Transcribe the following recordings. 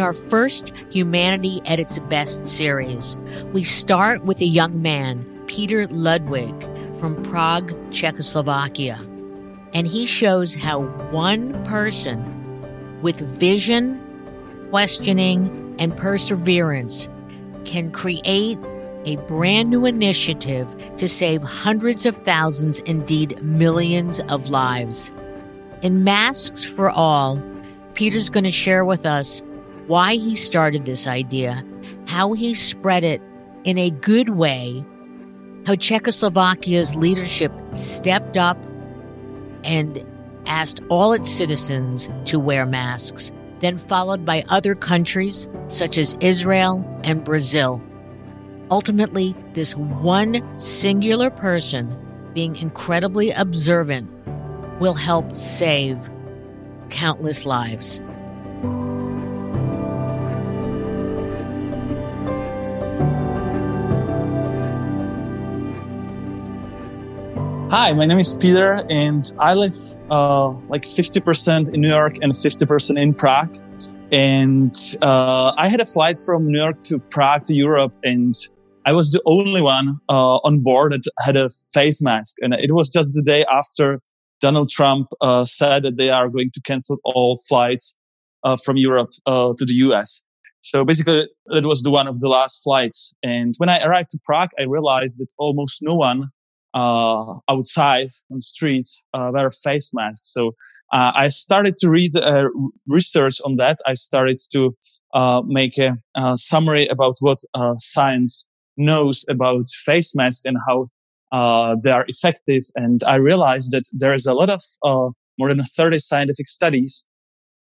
In our first Humanity at its Best series, we start with a young man, Peter Ludwig, from Prague, Czechoslovakia. And he shows how one person with vision, questioning, and perseverance can create a brand new initiative to save hundreds of thousands, indeed millions of lives. In Masks for All, Peter's going to share with us why he started this idea, how he spread it in a good way, how Czechoslovakia's leadership stepped up and asked all its citizens to wear masks, then followed by other countries such as Israel and Brazil. Ultimately, this one singular person being incredibly observant will help save countless lives. Hi, my name is Peter, and I live uh, like 50% in New York and 50% in Prague. And uh, I had a flight from New York to Prague to Europe, and I was the only one uh, on board that had a face mask. And it was just the day after Donald Trump uh, said that they are going to cancel all flights uh, from Europe uh, to the US. So basically, that was the one of the last flights. And when I arrived to Prague, I realized that almost no one uh, outside on streets uh, wear face masks. So uh, I started to read uh, research on that. I started to uh, make a, a, summary about what uh, science knows about face masks and how they are effective. And I realized that there is a lot of more than 30 scientific studies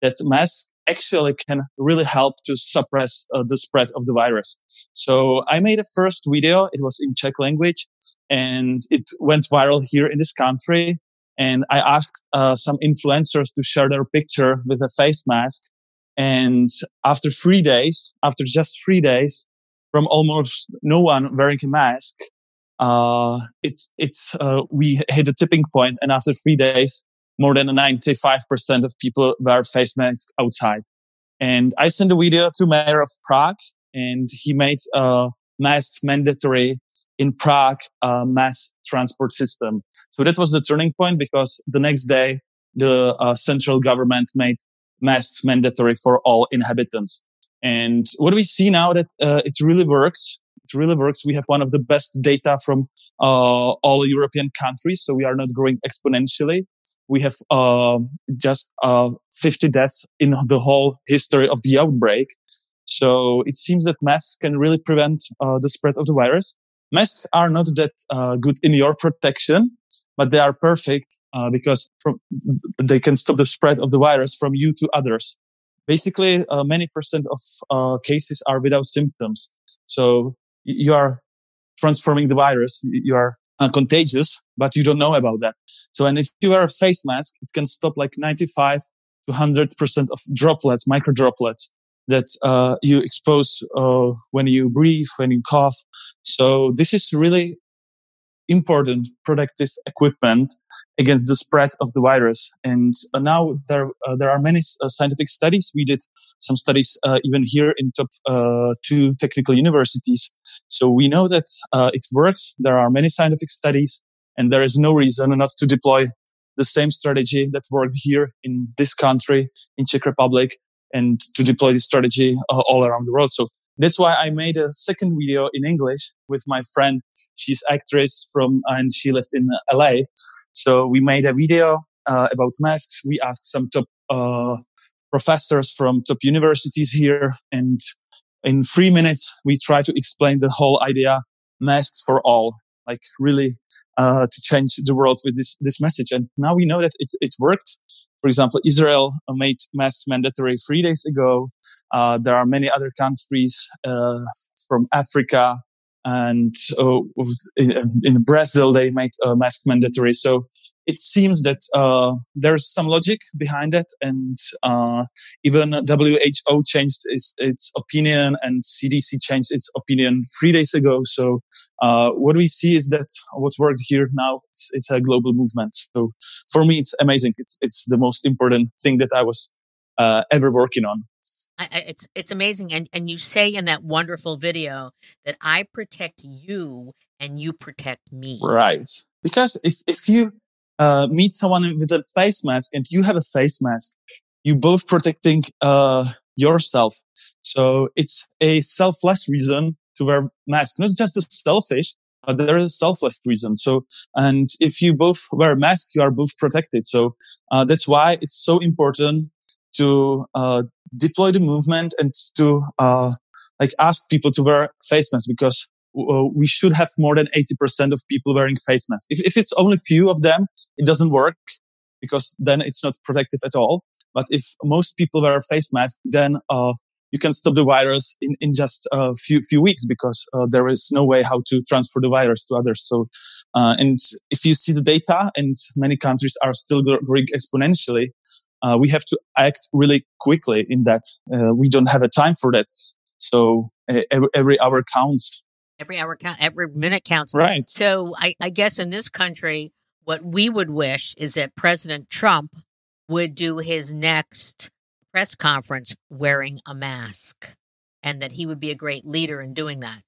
that masks actually can really help to suppress uh, the spread of the virus. So I made a first video. It was in Czech language and it went viral here in this country. And I asked uh, some influencers to share their picture with a face mask. And after three days, after just three days, from almost no one wearing a mask, uh, it's, it's, uh, we hit a tipping point. And after three days, more than 95% of people wear face masks outside. And I sent a video to mayor of Prague and he made a mask mandatory in Prague uh, mass transport system. So that was the turning point because the next day the uh, central government made masks mandatory for all inhabitants. And what we see now that uh, it really works. It really works. We have one of the best data from uh, all European countries, so we are not growing exponentially we have uh, just uh, 50 deaths in the whole history of the outbreak. So it seems that masks can really prevent uh, the spread of the virus. Masks are not that uh, good in your protection, but they are perfect uh, because from, they can stop the spread of the virus from you to others. Basically, uh, many percent of cases are without symptoms. So you are transforming the virus. You are uh, contagious, but you don't know about that. So, and if you wear a face mask, it can stop like 95 to 100% of droplets, micro droplets that uh, you expose uh, when you breathe, when you cough. So this is really important protective equipment against the spread of the virus. And uh, now there uh, there are many uh, scientific studies. We did some studies uh, even here in top uh, two technical universities. So we know that uh, it works. There are many scientific studies, and there is no reason not to deploy the same strategy that worked here in this country, in Czech Republic, and to deploy this strategy all around the world. So that's why I made a second video in English with my friend. She's actress from, and she lived in LA. So we made a video uh, about masks. We asked some top uh, professors from top universities here, and in three minutes we try to explain the whole idea: masks for all. Like really uh, to change the world with this this message. And now we know that it it worked. For example, Israel made masks mandatory three days ago. Uh, there are many other countries uh, from Africa and uh, in, in, Brazil they made a mask mandatory. So it seems that uh, there's some logic behind it, and uh, even WHO changed its, its, opinion, and CDC changed its opinion three days ago. So uh, what we see is that what worked here now it's, it's, a global movement. So for me, it's amazing. It's it's the most important thing that I was uh, ever working on. I, it's it's amazing, and and you say in that wonderful video that I protect you and you protect me. Right, because if if you uh, meet someone with a face mask and you have a face mask, you both protecting uh, yourself. So it's a selfless reason to wear mask, not just a selfish, but there is a selfless reason. So, and if you both wear a mask, you are both protected. So uh, that's why it's so important to uh, deploy the movement and to uh, like ask people to wear face masks because uh, we should have more than 80% of people wearing face masks. If, if it's only few of them, it doesn't work because then it's not protective at all. But if most people wear face masks, then uh, you can stop the virus in, in just a few few weeks because uh, there is no way how to transfer the virus to others. So, uh, and if you see the data, and many countries are still growing exponentially, uh, we have to act really quickly in that. Uh, we don't have a time for that. So every, every hour counts. Every hour count. Every minute counts. Right. So I, I guess in this country, what we would wish is that President Trump would do his next press conference wearing a mask and that he would be a great leader in doing that.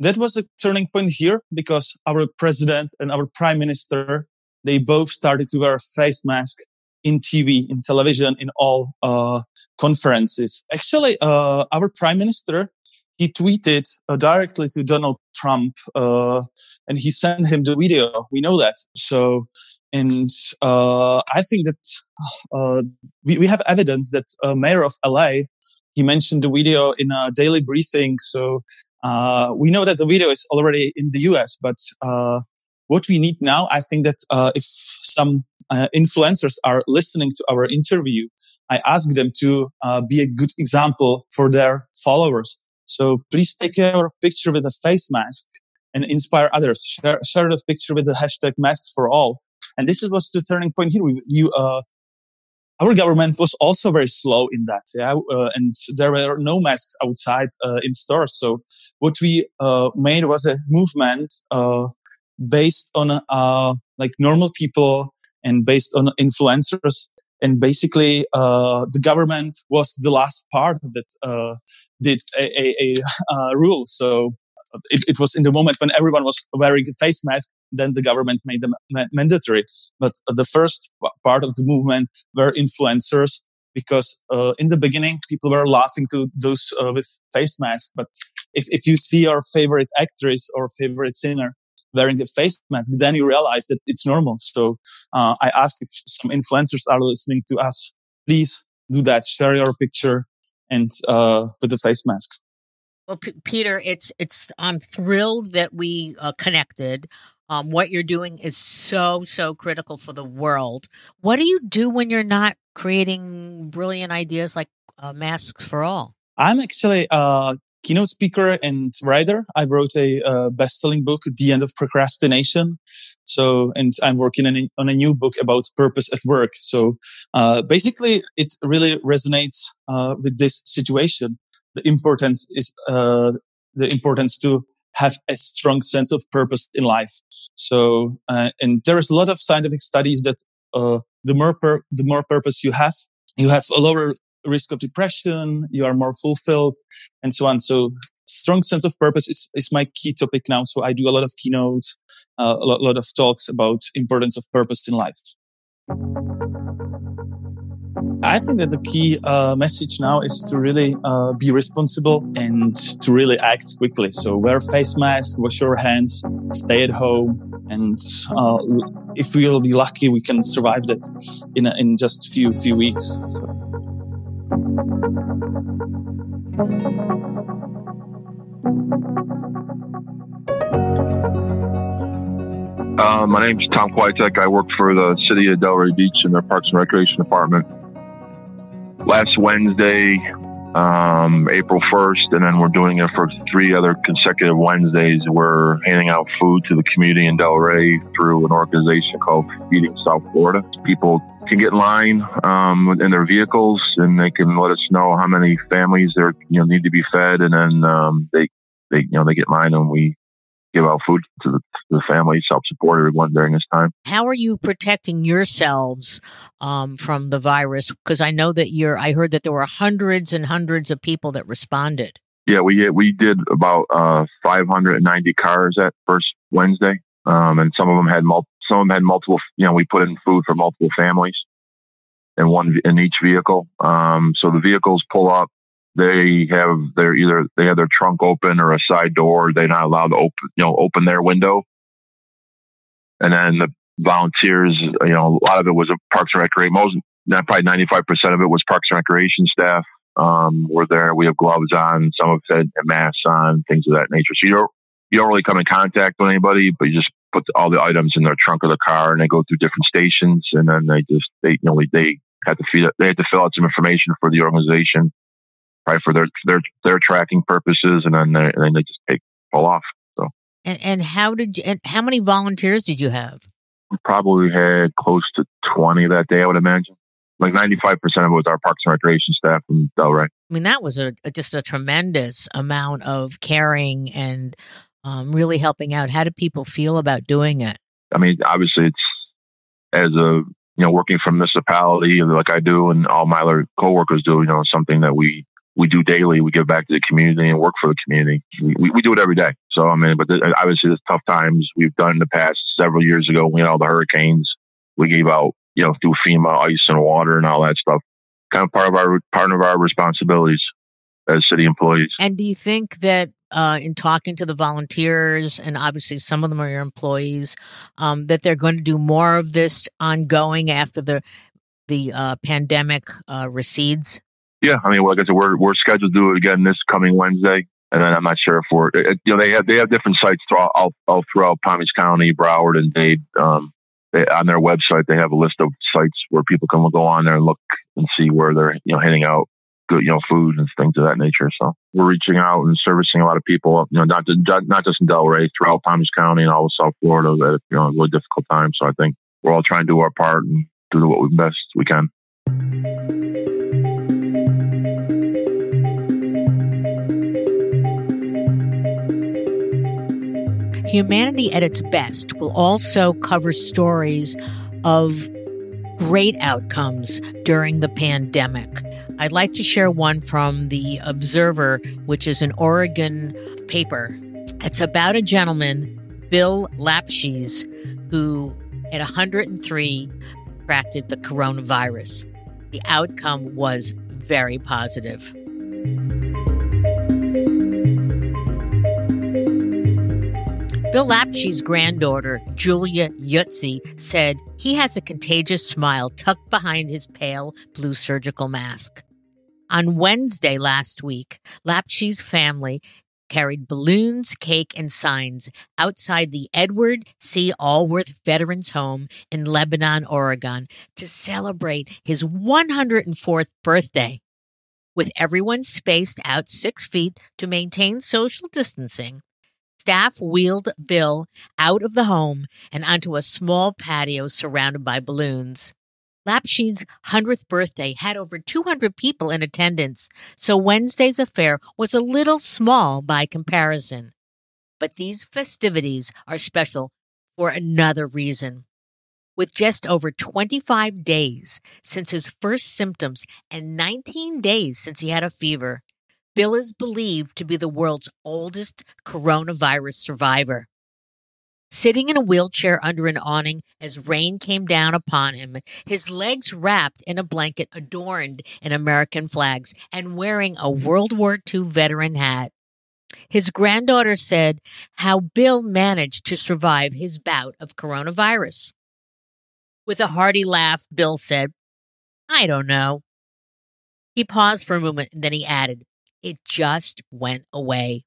That was a turning point here because our president and our prime minister, they both started to wear a face mask in TV, in television, in all uh, conferences. Actually, uh, our prime minister, he tweeted uh, directly to Donald Trump uh, and he sent him the video. We know that. So and uh, I think that uh, we, we have evidence that mayor of LA, he mentioned the video in a daily briefing. So uh, we know that the video is already in the US, but uh, what we need now, I think that uh, if some influencers are listening to our interview, I ask them to be a good example for their followers. So please take your picture with a face mask and inspire others. Share, share the picture with the hashtag masks for all and this was the turning point here. You, uh, our government was also very slow in that. Yeah. Uh, and there were no masks outside, uh, in stores. So what we, uh, made was a movement, uh, based on, uh, like normal people and based on influencers. And basically, the government was the last part that, did a, a, a rule. So it, it, was in the moment when everyone was wearing face mask, then the government made them ma- mandatory. But the first part of the movement were influencers because uh, in the beginning people were laughing to those uh, with face masks. But if, if you see your favorite actress or favorite singer wearing a face mask, then you realize that it's normal. So uh, I ask if some influencers are listening to us, please do that. Share your picture and uh, with the face mask. Well, P- Peter, it's it's. I'm thrilled that we uh, connected. Um, what you're doing is so so critical for the world. What do you do when you're not creating brilliant ideas like uh, masks for all? I'm actually a keynote speaker and writer. I wrote a uh, best-selling book, The End of Procrastination. So, and I'm working on a, on a new book about purpose at work. So, uh, basically, it really resonates uh, with this situation the importance is uh, the importance to have a strong sense of purpose in life. So, uh, and there is a lot of scientific studies that uh, the more pur- the more purpose you have, you have a lower risk of depression, you are more fulfilled, and so on. So, strong sense of purpose is, is my key topic now. So, I do a lot of keynotes, uh, a, lot, lot of talks about importance of purpose in life. I think that the key uh, message now is to really uh, be responsible and to really act quickly. So wear face masks, wash your hands, stay at home, and uh, if we'll be lucky, we can survive that in a, in just few few weeks. So. Uh, my name is Tom Kwiatek. I work for the city of Delray Beach in their Parks and Recreation Department last Wednesday, um, April 1st, and then we're doing it for three other consecutive Wednesdays. We're handing out food to the community in Delray through an organization called Feeding South Florida. People can get in line um, in their vehicles, and they can let us know how many families they you know need to be fed, and then um, they they you know they get in line, and we give out food to the, to the families, help support everyone during this time. How are you protecting yourselves um, from the virus? Because I know that you're. I heard that there were hundreds and hundreds of people that responded. Yeah, we we did about uh, 590 cars that first Wednesday, um, and some of them had mul- some of them had multiple. You know, we put in food for multiple families, in one in each vehicle. Um, so the vehicles pull up. They have their either they have their trunk open or a side door. They're not allowed to open you know open their window. And then the volunteers, you know, a lot of it was a Parks and Recreation. Most, probably 95% of it was Parks and Recreation staff um, were there. We have gloves on, some of it had masks on, things of that nature. So you don't you don't really come in contact with anybody, but you just put all the items in their trunk of the car, and they go through different stations, and then they just they you know they had to feed they had to fill out some information for the organization, right, for their their their tracking purposes, and then they, and then they just take pull off. So and and how did you, and how many volunteers did you have? We probably had close to twenty that day, I would imagine like 95% of it was our parks and recreation staff from Delray. I mean, that was a, a just a tremendous amount of caring and um, really helping out. How do people feel about doing it? I mean, obviously, it's as a you know working from municipality like I do, and all my other coworkers do. You know, something that we we do daily. We give back to the community and work for the community. We, we, do it every day. So I mean, but the, obviously, there's tough times we've done in the past. Several years ago, we had all the hurricanes. We gave out you know, through FEMA, ice and water and all that stuff. Kind of part of our part of our responsibilities as city employees. And do you think that uh, in talking to the volunteers, and obviously some of them are your employees, um, that they're going to do more of this ongoing after the the uh, pandemic uh, recedes? Yeah, I mean, like I said, we're we're scheduled to do it again this coming Wednesday, and then I'm not sure if we're you know they have they have different sites throughout all, throughout Palm Beach County, Broward, and Dade. Um, they, on their website they have a list of sites where people can go on there and look and see where they're you know handing out good you know food and things of that nature. So we're reaching out and servicing a lot of people, you know, not not just in Delray, throughout Palm Beach County and all of South Florida that you know a really difficult time. So I think we're all trying to do our part and do what we best we can. Humanity at its best will also cover stories of great outcomes during the pandemic. I'd like to share one from The Observer, which is an Oregon paper. It's about a gentleman, Bill Lapschies, who at 103 contracted the coronavirus. The outcome was very positive. Bill Lapschies' granddaughter, Julia Yutzie, said he has a contagious smile tucked behind his pale blue surgical mask. On Wednesday last week, Lapschies' family carried balloons, cake, and signs outside the Edward C. Allworth Veterans Home in Lebanon, Oregon, to celebrate his 104th birthday. With everyone spaced out six feet to maintain social distancing, Staff wheeled Bill out of the home and onto a small patio surrounded by balloons. Lapsheen's 100th birthday had over 200 people in attendance, so Wednesday's affair was a little small by comparison. But these festivities are special for another reason. With just over 25 days since his first symptoms and 19 days since he had a fever, Bill is believed to be the world's oldest coronavirus survivor. Sitting in a wheelchair under an awning as rain came down upon him, his legs wrapped in a blanket adorned in American flags, and wearing a World War II veteran hat. His granddaughter said how Bill managed to survive his bout of coronavirus. With a hearty laugh, Bill said, I don't know. He paused for a moment and then he added, it just went away.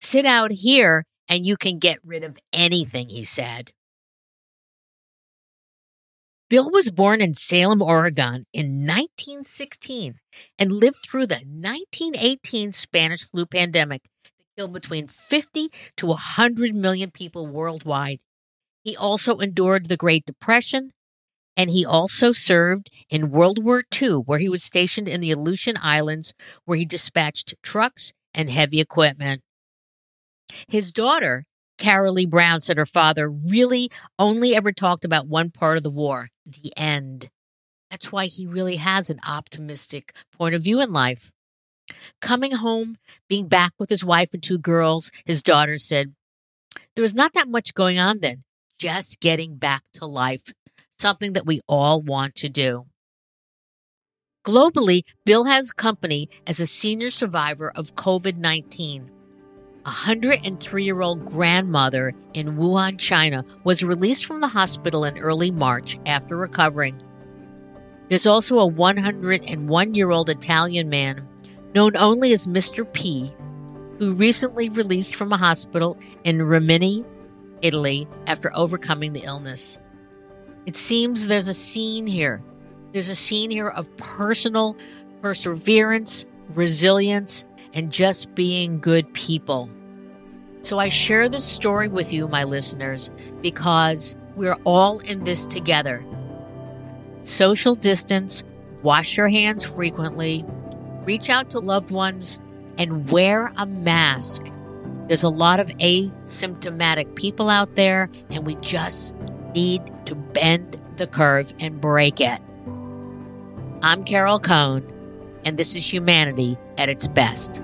Sit out here and you can get rid of anything, he said. Bill was born in Salem, Oregon in 1916 and lived through the 1918 Spanish flu pandemic that killed between 50 to 100 million people worldwide. He also endured the Great Depression, and he also served in World War II, where he was stationed in the Aleutian Islands, where he dispatched trucks and heavy equipment. His daughter, Carol Lee Brown said her father really only ever talked about one part of the war, the end. That's why he really has an optimistic point of view in life. Coming home, being back with his wife and two girls, his daughter said, There was not that much going on then, just getting back to life, something that we all want to do. Globally, Bill has company as a senior survivor of COVID 19. A 103 year old grandmother in Wuhan, China, was released from the hospital in early March after recovering. There's also a 101 year old Italian man, known only as Mr. P, who recently released from a hospital in Rimini, Italy, after overcoming the illness. It seems there's a scene here. There's a scene here of personal perseverance, resilience, and just being good people. So I share this story with you, my listeners, because we're all in this together. Social distance, wash your hands frequently, reach out to loved ones, and wear a mask. There's a lot of asymptomatic people out there, and we just need to bend the curve and break it. I'm Carol Cone, and this is humanity at its best.